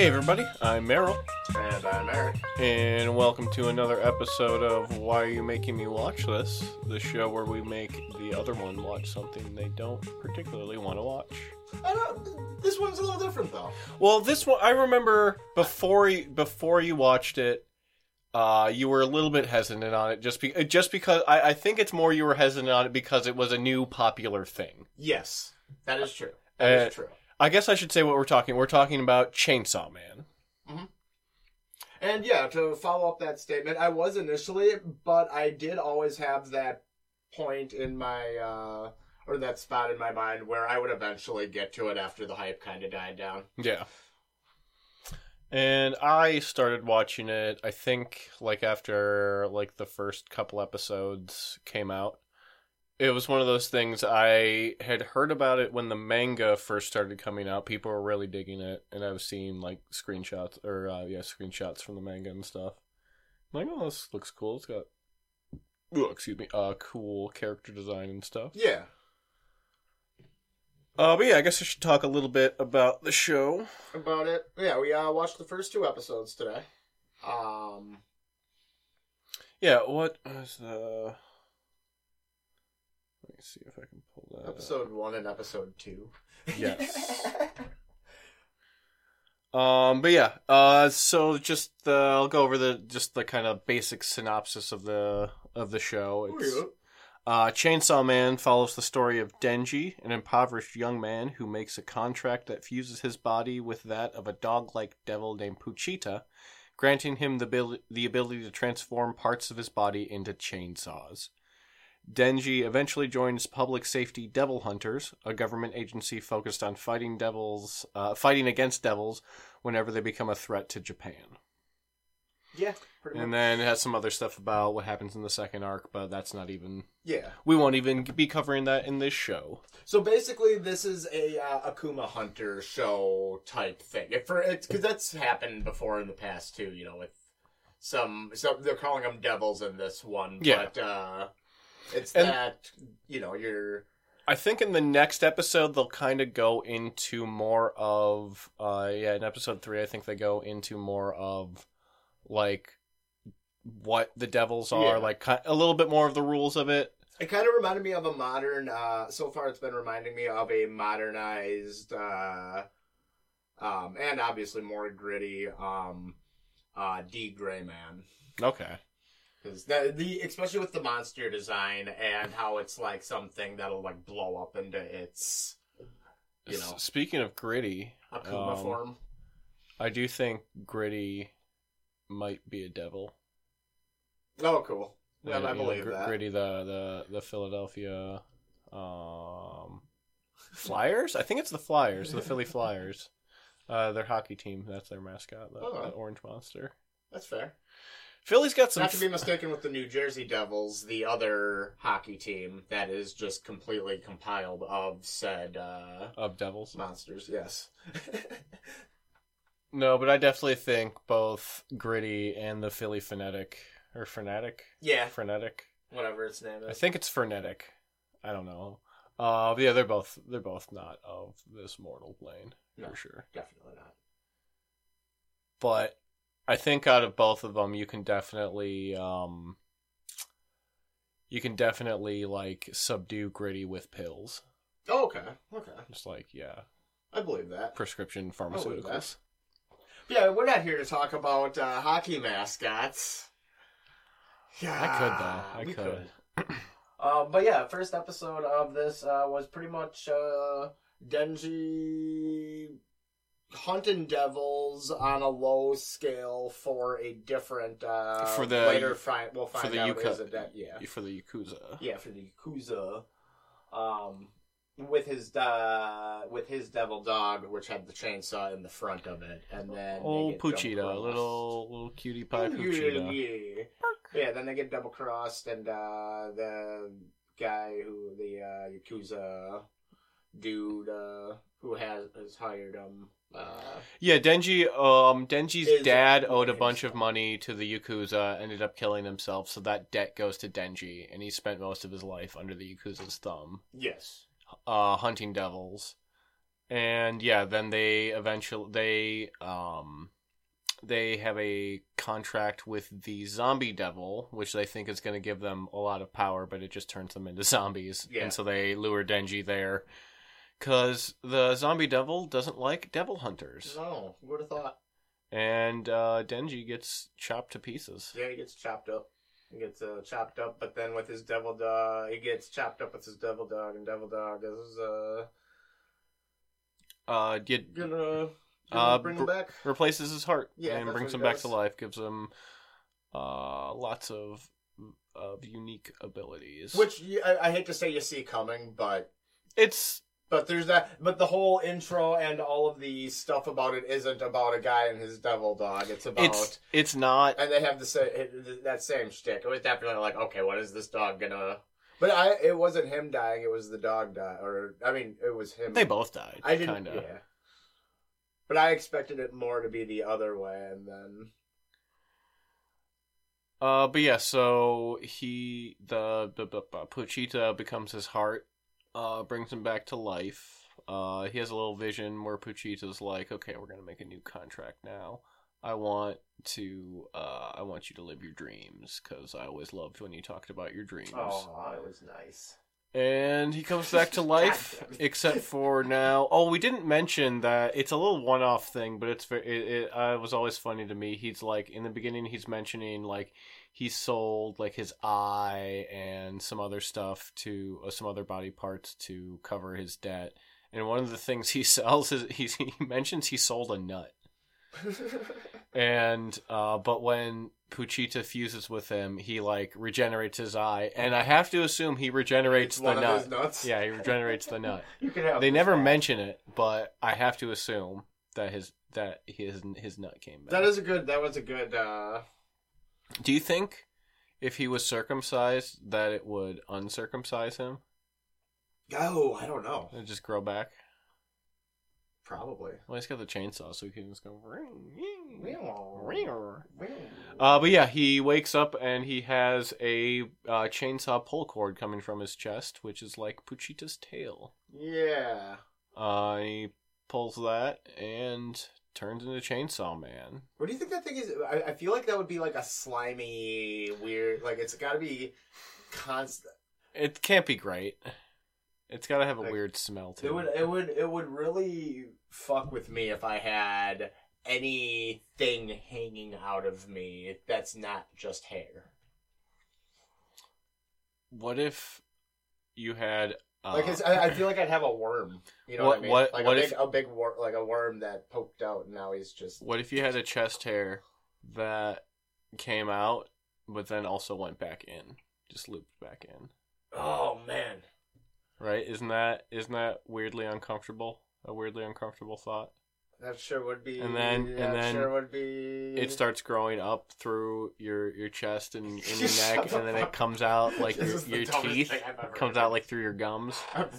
Hey everybody, I'm Meryl, And I'm Eric. and welcome to another episode of Why Are You Making Me Watch This? The show where we make the other one watch something they don't particularly want to watch. I don't, this one's a little different though. Well, this one I remember before you, before you watched it, uh, you were a little bit hesitant on it just be, just because I, I think it's more you were hesitant on it because it was a new popular thing. Yes, that is true. That is Uh, true. I guess I should say what we're talking. We're talking about Chainsaw Man. And yeah, to follow up that statement, I was initially, but I did always have that point in my, uh, or that spot in my mind where I would eventually get to it after the hype kind of died down. Yeah. And I started watching it, I think, like after like the first couple episodes came out. It was one of those things I had heard about it when the manga first started coming out. People were really digging it, and I was seeing like screenshots or uh, yeah, screenshots from the manga and stuff. I'm like, oh, this looks cool. It's got, oh, excuse me, uh, cool character design and stuff. Yeah. Uh, but yeah, I guess I should talk a little bit about the show. About it. Yeah, we uh, watched the first two episodes today. Um, Yeah, what was the? Me see if I can pull that. up. episode one and episode two. Yes. Um, but yeah, uh, so just the I'll go over the just the kind of basic synopsis of the of the show. It's, uh, Chainsaw Man follows the story of Denji, an impoverished young man who makes a contract that fuses his body with that of a dog-like devil named Pochita, granting him the, abil- the ability to transform parts of his body into chainsaws. Denji eventually joins Public Safety Devil Hunters, a government agency focused on fighting devils, uh, fighting against devils whenever they become a threat to Japan. yeah, pretty And much. then it has some other stuff about what happens in the second arc, but that's not even Yeah. we won't even be covering that in this show. So basically, this is a uh, Akuma Hunter show type thing. If for it's because that's happened before in the past too. You know, with some some they're calling them devils in this one. Yeah. But uh, it's And- that you know you're I think in the next episode they'll kind of go into more of uh yeah, in episode 3 I think they go into more of like what the devils are, Yeah. like a little bit more of the rules of it. It kind of reminded me of a modern. Uh, so far, it's been reminding me of a modernized, uh, um, and obviously more gritty, um, uh, D Gray Man. Okay. Because the, the especially with the monster design and how it's like something that'll like blow up into its you know Speaking of gritty, Akuma um, form. I do think gritty might be a devil. Oh, cool. Yeah, you I believe Gr- that. Gritty, the the the Philadelphia um, Flyers. I think it's the Flyers, the Philly Flyers. Uh, their hockey team. That's their mascot. the, Oh. that orange monster. That's fair. Philly's got some. Not to be mistaken with the New Jersey Devils, the other hockey team that is just completely compiled of said uh, of devils. monsters. Yes. No, but I definitely think both Gritty and the Philly Phonetic or Frenetic, yeah. Frenetic. Whatever its name is. I think it's Frenetic. I don't know. Uh, but yeah, they're both they're both not of this mortal plane No. for sure. Definitely not. but I think out of both of them, you can definitely, um, you can definitely like subdue gritty with pills. Oh, okay. Okay. Just like yeah, I believe that. prescription pharmaceuticals. Yeah, we're not here to talk about uh, hockey mascots. Yeah, I could though. I we could. Uh, but yeah, first episode of this uh, was pretty much uh, Denji hunting devils on a low scale for a different. Uh, For the- later, find we'll find the out Yuka- is a de- yeah for the yakuza. yeah for the yakuza. Um, with his uh, with his devil dog, which had the chainsaw in the front of it, and then Old get double Pochita, little little cutie pie Yeah, Pochita. yeah. Yeah, then they get double crossed, and uh, the guy who the uh, yakuza dude uh, who has has hired him. Uh, Yeah, Denji. Um, Denji's dad owed a bunch of money to the yakuza, ended up killing himself, so that debt goes to Denji, and he spent most of his life under the yakuza's thumb, yes. uh, hunting devils, and yeah, then they eventually they um they have a contract with the zombie devil, which they think is going to give them a lot of power, but it just turns them into zombies. Yeah. And so they lure Denji there because the zombie devil doesn't like devil hunters, No, who would have thought? and uh, Denji gets chopped to pieces. Yeah, he gets chopped up. He gets uh, chopped up, but then with his devil dog, he gets chopped up with his devil dog, and devil dog is uh Uh, get, gonna, gonna Uh, bring br- him back. replaces his heart Yeah, and brings him he back to life, gives him uh, lots of of unique abilities. Which I, I hate to say you see coming, but it's but there's that. But the whole intro and all of the stuff about it isn't about a guy and his devil dog. It's about it's it's not and they have the same that same shtick. It was definitely like, okay, what is this dog gonna? But I, it wasn't him dying. It was the dog die, or I mean, it was him. they both died. I didn't. kind of. Yeah. But I expected it more to be the other way, and then Uh, but yeah, so he the the, the, the Pochita becomes his heart, uh, brings him back to life. Uh, he has a little vision where Pochita's like, okay, we're gonna make a new contract now. I want to, uh, I want you to live your dreams because I always loved when you talked about your dreams. oh, it was nice. And he comes back to life, it. except for now. Oh, we didn't mention that it's a little one-off thing, but it's very. It, it uh, was always funny to me. He's like in the beginning, he's mentioning like he sold like his eye and some other stuff to uh, some other body parts to cover his debt. And one of the things he sells is he, he mentions he sold a nut. And uh, but when Pochita fuses with him, he like regenerates his eye, and I have to assume he regenerates the nut. Yeah, he regenerates the nut. you can have. They never mention it, but I have to assume that his that his his nut came back. That is a good. That was a good. uh Do you think if he was circumcised that it would uncircumcise him Oh, I don't know. and just grow back? Probably. Well, he's got the chainsaw, so he can just go. ring, ring, Meow. ring. Uh, but yeah, he wakes up and he has a uh, chainsaw pull cord coming from his chest, which is like Pochita's tail. Yeah. Uh, he pulls that and turns into Chainsaw Man. What do you think that thing is? I, I feel like that would be like a slimy, weird. Like it's got to be constant. It can't be great. It's got to have a Like, weird smell to It would. It would. It would really fuck with me if I had anything hanging out of me that's not just hair. What if you had? Uh, Like I, I feel like I'd have a worm. You know what, What- I mean? what- like what a if- big, a big wor- like a worm that poked out, and now he's just. what if you had a chest hair that came out, but then also went back in, just looped back in? Oh man. Right? Isn't that isn't that weirdly uncomfortable? A weirdly uncomfortable thought. That sure would be. And then- and then sure would be. It starts growing up through your your chest and in your neck, and then it comes out like your, your teeth thing I've ever comes out like through your gums.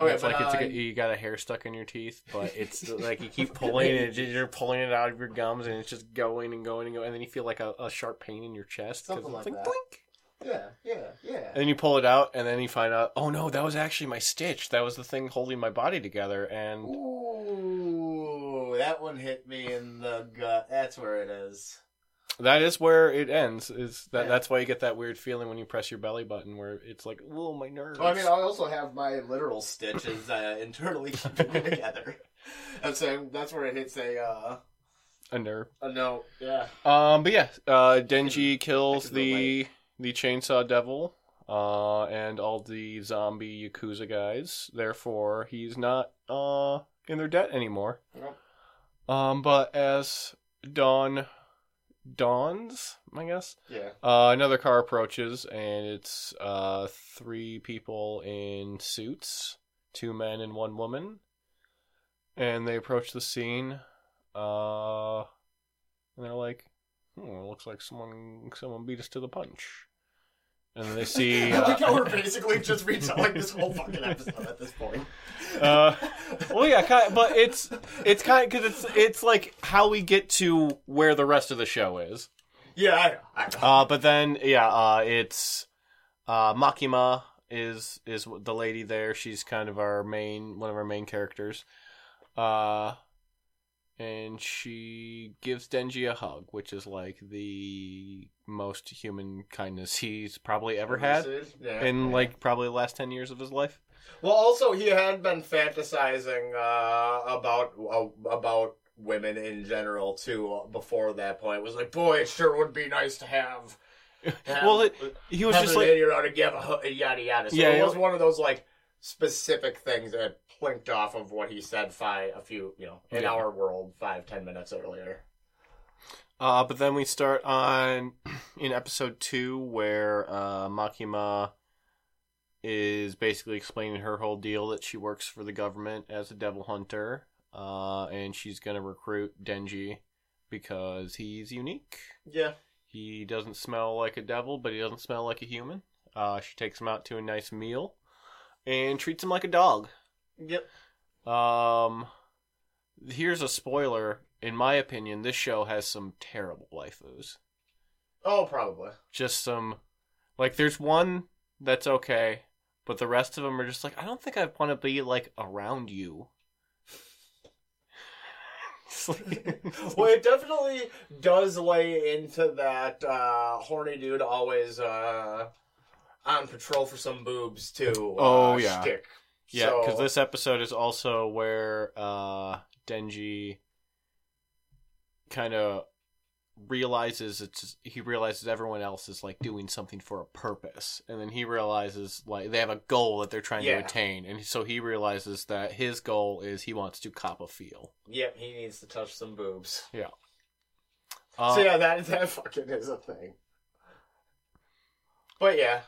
Okay, it's but, like it's uh, like you got a hair stuck in your teeth, but it's like you keep pulling it, you're pulling it out of your gums, and it's just going and going and going, and then you feel like a, a sharp pain in your chest. 'cause Something it's like blink. Yeah, yeah, yeah. And then you pull it out, and then you find out, oh no, that was actually my stitch. That was the thing holding my body together. And Ooh, that one hit me in the gut. That's where it is. that is where it ends. Is that Yeah. that's why you get that weird feeling when you press your belly button, where it's like, oh my nerves. Well, I mean, I also have my literal stitches uh, internally keeping together. I'm saying that's where it hits a uh, a nerve. a note. Yeah. Um, but yeah, uh, Denji kills the the chainsaw devil, uh, and all the zombie yakuza guys. Therefore, he's not uh in their debt anymore. Nope. Um, but as dawn dawns, I guess, Yeah. uh, another car approaches, and it's uh three people in suits, two men and one woman, and they approach the scene. Uh, and they're like, "Hmm, it looks like someone someone beat us to the punch." And then they see. I like how we're Uh, basically just retelling this whole fucking episode at this point. uh, well, yeah, kind of, but it's it's kind because it's it's like how we get to where the rest of the show is. yeah, I. I know. Uh, but then yeah, uh, it's uh, Makima is is the lady there. She's kind of our main one of our main characters. Uh, and she gives Denji a hug, which is like the most human kindness he's probably ever had Yeah, in yeah. like probably the last 10 years of his life. Well, also he had been fantasizing uh, about uh, about women in general too. Before that point, it was like, boy, it sure would be nice to have. have Well, it, he was just like idiot to give a yada yada. So Yeah, it was one of those like specific things that plinked off of what he said five a few you know in Yeah. our world five ten minutes earlier. Uh, but then we start on in episode two where uh, Makima is basically explaining her whole deal that she works for the government as a devil hunter, uh, and she's gonna recruit Denji because he's unique. Yeah. He doesn't smell like a devil, but he doesn't smell like a human. Uh, she takes him out to a nice meal and treats him like a dog. Yep. Um, here's a spoiler. In my opinion, this show has some terrible waifus Oh, probably. just some like there's one that's okay but the rest of them are just like i don't think i want to be like around you well, it definitely does lay into that uh, horny dude always uh, on patrol for some boobs too. Oh, uh, yeah. shtick. yeah So- because this episode is also where uh denji kind of realizes it's he realizes everyone else is like doing something for a purpose and then he realizes like they have a goal that they're trying Yeah. to attain and so he realizes that his goal is he wants to cop a feel Yep, he needs to touch some boobs. uh, so yeah, that that fucking is a thing. But yeah,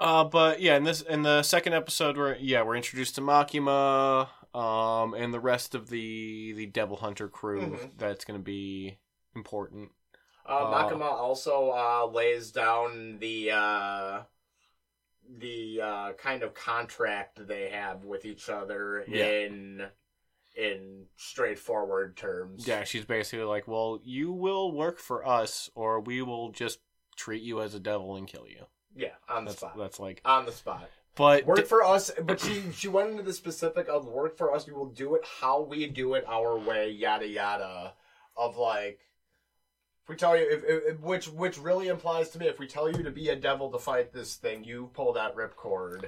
Uh, but yeah, in this in the second episode, we're yeah we're introduced to Makima, um, and the rest of the the Devil Hunter crew. Mhm. That's going to be important. uh, Uh, Makima also uh, lays down the uh, the uh, kind of contract they have with each other Yeah. in in straightforward terms. Yeah, she's basically like, well, you will work for us, or we will just treat you as a devil and kill you. Yeah, on the That's spot. that's like, on the spot. but Work for us, but she she went into the specific of work for us. We will do it how we do it our way, yada yada. Of like, if we tell you, if, if, which which really implies to me, if we tell you to be a devil to fight this thing, you pull that ripcord.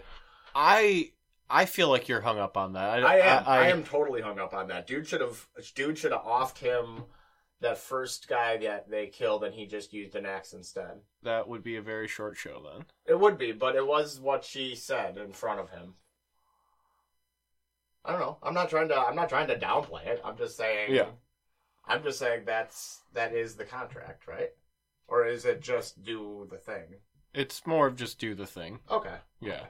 I I feel like you're hung up on that. I am I, I, am totally hung up on that. Dude should have dude should have offed him that first guy that they killed, and he just used an axe instead. that would be a very short show then. It would be, but it was what she said in front of him. I don't know. I'm not trying to. I'm not trying to downplay it. I'm just saying. Yeah. I'm just saying that's that is the contract, right? Or is it just do the thing? It's more of just do the thing. Okay. Yeah.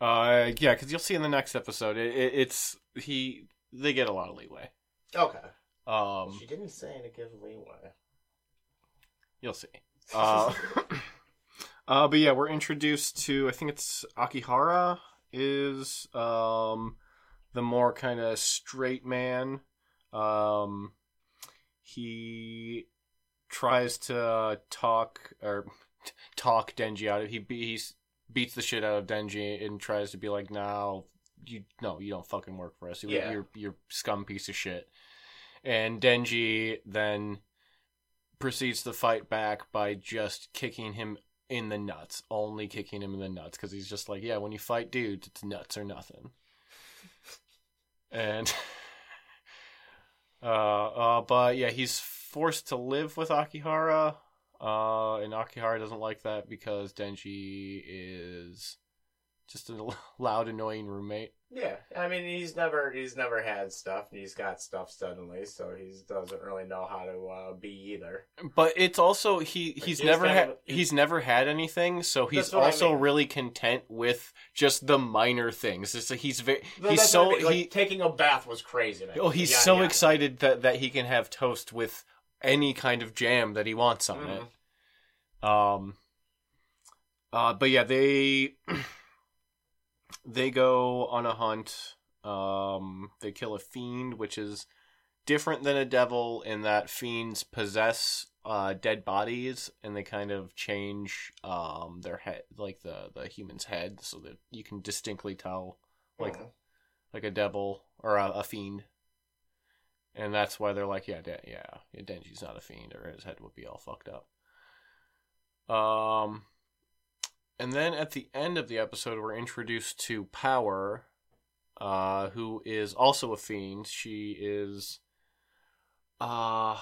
Uh, yeah, because you'll see in the next episode, it, it, it's he. They get a lot of leeway. Okay. Um, she didn't say to give leeway. you'll see. Uh, uh, but yeah, we're introduced to. I think it's Akihara is um the more kind of straight man. Um, he tries to talk or talk Denji out of. He be- he's beats the shit out of Denji and tries to be like, "No, you no, you don't fucking work for us. You, Yeah. You're you're scum piece of shit." And Denji then proceeds to fight back by just kicking him in the nuts, only kicking him in the nuts because he's just like, "Yeah, when you fight dudes, it's nuts or nothing." and uh, uh, but yeah, he's forced to live with Akihara. Uh, and Akihara doesn't like that because Denji is just a loud, annoying roommate. Yeah, I mean he's never he's never had stuff. He's got stuff suddenly, so he doesn't really know how to uh, be either. But it's also he he's he's never had he's never had anything, so he's what I also mean. really content with just the minor things. It's like he's very he's so I mean, like, he taking a bath was crazy. man. oh he's Yeah, so yeah. excited that that he can have toast with any kind of jam that he wants on Mhm. it. Um. Uh, but yeah, they they go on a hunt. Um, they kill a fiend, which is different than a devil in that fiends possess uh, dead bodies, and they kind of change um their head, like the the human's head, so that you can distinctly tell like Mhm. like a devil or a, a fiend, and that's why they're like, yeah, De- yeah, yeah, Denji's not a fiend, or his head would be all fucked up. Um, and then at the end of the episode, we're introduced to Power, uh, who is also a fiend. She is, uh,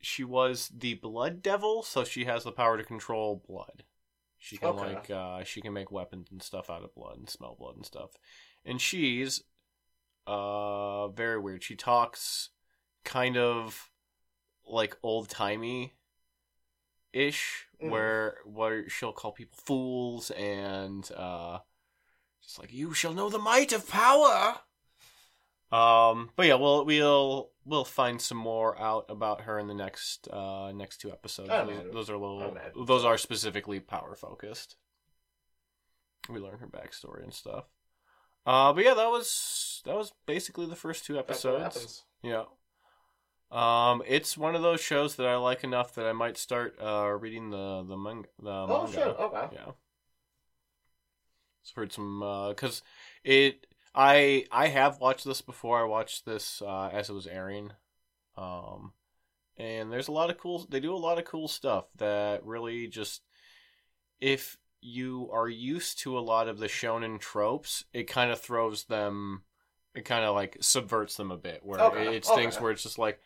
she was the Blood Devil, so she has the power to control blood. She can Okay. like, uh, she can make weapons and stuff out of blood and smell blood and stuff. And she's, uh, very weird. She talks kind of like old timey ish Mhm. where where she'll call people fools and uh just like you shall know the might of power. Um but yeah we'll we'll we'll find some more out about her in the next uh next two episodes. Those, those are a little those are specifically power focused we learn her backstory and stuff. Uh but yeah that was that was basically the first two episodes. yeah. Um, it's one of those shows that I like enough that I might start uh reading the the manga. The Oh manga. shit! Okay. Yeah. So heard some uh, cause it I I have watched this before. I watched this uh, as it was airing. Um, and there's a lot of cool. They do a lot of cool stuff that really just if you are used to a lot of the shonen tropes, it kind of throws them. It kind of like subverts them a bit. Where Okay, it's things where it's just like,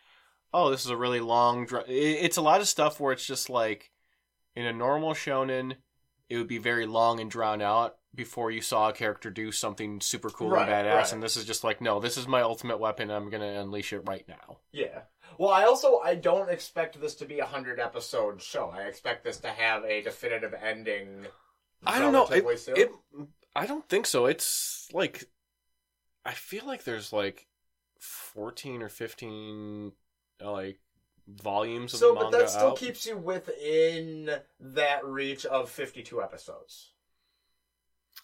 oh, this is a really long. It- It's a lot of stuff where it's just like, in a normal shonen, it would be very long and drawn out before you saw a character do something super cool Right, and badass. right. And this is just like, no, this is my ultimate weapon. I'm gonna unleash it right now. Yeah. Well, I also I don't expect this to be a hundred episode show. I expect this to have a definitive ending. I don't know. It, it, I don't think so. It's like, I feel like there's like fourteen or fifteen like volumes of so, but that still out. keeps you within that reach of fifty-two episodes.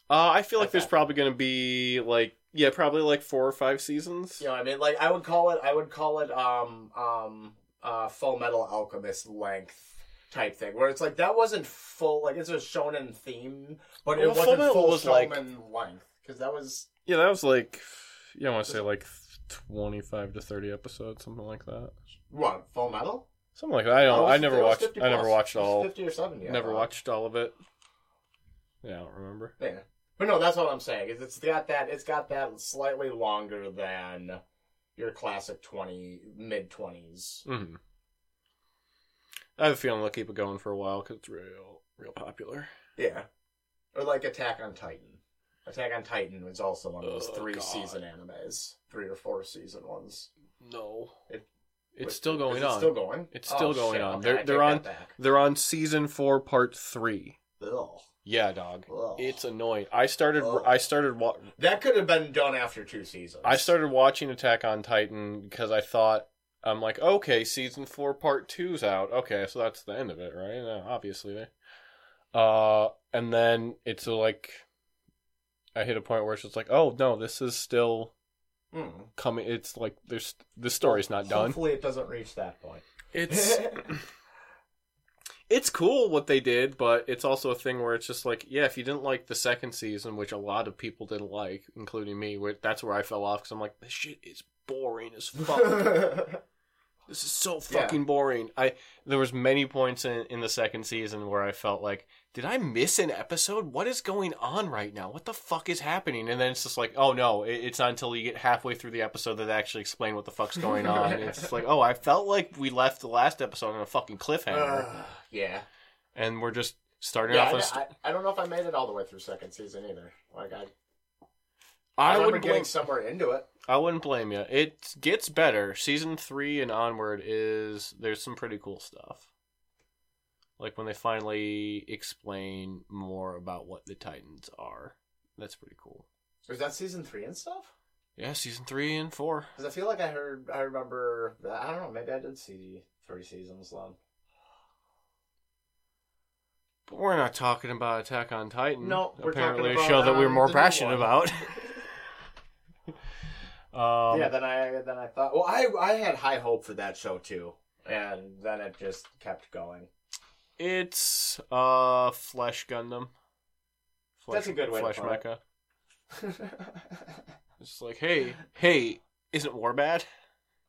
Uh, I feel like there's probably gonna be like yeah, probably like four or five seasons. You know what I mean? Like I would call it. I would call it um um uh Full Metal Alchemist length type thing, where it's like that wasn't full. Like it's a shonen theme, but it wasn't Fullmetal full was, like- shonen length because that was Yeah, that was like yeah, I want to say like twenty five to thirty episodes, something like that. What Full Metal. Something like that. I don't. Oh, I never watched. 50 I never watched all. Fifty or seventy. I Never thought. watched all of it. Yeah, I don't remember. Yeah. But no, that's what I'm saying. Is it's got that it's got that slightly longer than your classic twenty mid twenties. hmm I have a feeling they'll keep it going for a while because it's real, real popular. Yeah. Or like Attack on Titan. Attack on Titan was also one of those Oh, three God. season animes. Three or four season ones. No, It- it's still going on. Still going? It's still Oh, going shit. on. Okay, They're- I they're take on- that back. They're on season four, part three. Ugh. Yeah, dog. Ugh. It's annoying. I started. Oh. I started. Wa- that could have been done after two seasons. I started watching Attack on Titan because I thought I'm like, okay, season four, part two's out. Okay, so that's the end of it, right? Obviously. Uh, and then it's like, I hit a point where it's just like, oh no, this is still Mm. coming. It's like there's the story's not done. Hopefully, it doesn't reach that point. It's it's cool what they did, but it's also a thing where it's just like, yeah, if you didn't like the second season, which a lot of people didn't like, including me, that's where I fell off because I'm like, this shit is boring as fuck. this is so Yeah. fucking boring. I there was many points in in the second season where I felt like, did I miss an episode? What is going on right now? What the fuck is happening? And then it's just like, oh no, it, it's not until you get halfway through the episode that they actually explain what the fuck's going on. it's just like, oh, I felt like we left the last episode on a fucking cliffhanger, Uh, yeah. and we're just starting Yeah, off. I, st- I, I don't know if I made it all the way through second season either. Like I, I, I, remember wouldn't getting blame. somewhere into it. I wouldn't blame you. It gets better. Season three and onward is there's some pretty cool stuff. Like when they finally explain more about what the Titans are. That's pretty cool. Is that season three and stuff? Yeah, season three and four. Because I feel like I heard, I remember. I don't know. Maybe I did see three seasons then. But we're not talking about Attack on Titan. No, we're apparently a show that we're um, more passionate about. um, yeah. Then I, then I thought. Well, I, I had high hope for that show too, and then it just kept going. it's uh Flesh Gundam. Flesh, That's a good way to Flesh put it. Mecha. It's like, hey, hey, isn't war bad?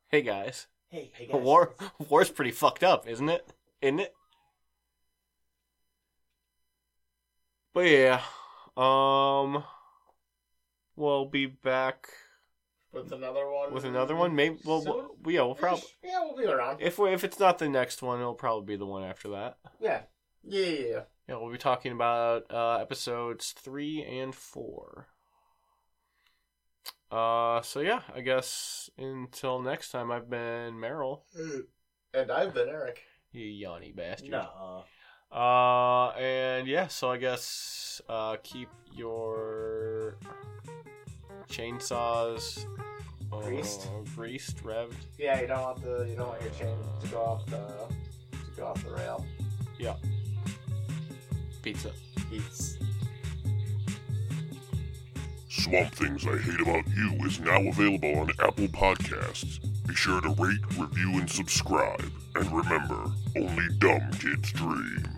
Hey guys, Hey, hey guys. war war's pretty fucked up, isn't it? Isn't it? But yeah, um, we'll be back with another one. with another one. Maybe well, soon? we'll, yeah, we'll probably Yeah, we'll be around. if we if it's not the next one, it'll probably be the one after that. Yeah. Yeah, yeah, yeah. Yeah, we'll be talking about uh, episodes three and four. Uh, so yeah, I guess until next time, I've been Meryl, And I've been Eric. you Yanni bastard. No. Uh, and yeah, so I guess uh, keep your chainsaws uh, Greased? greased, revved. Yeah, you don't want the you don't want your chain to go off the to go off the rail. Yeah. Pizza. It's Swamp Things I Hate About You is now available on Apple Podcasts. Be sure to rate, review, and subscribe. And remember, only dumb kids dream.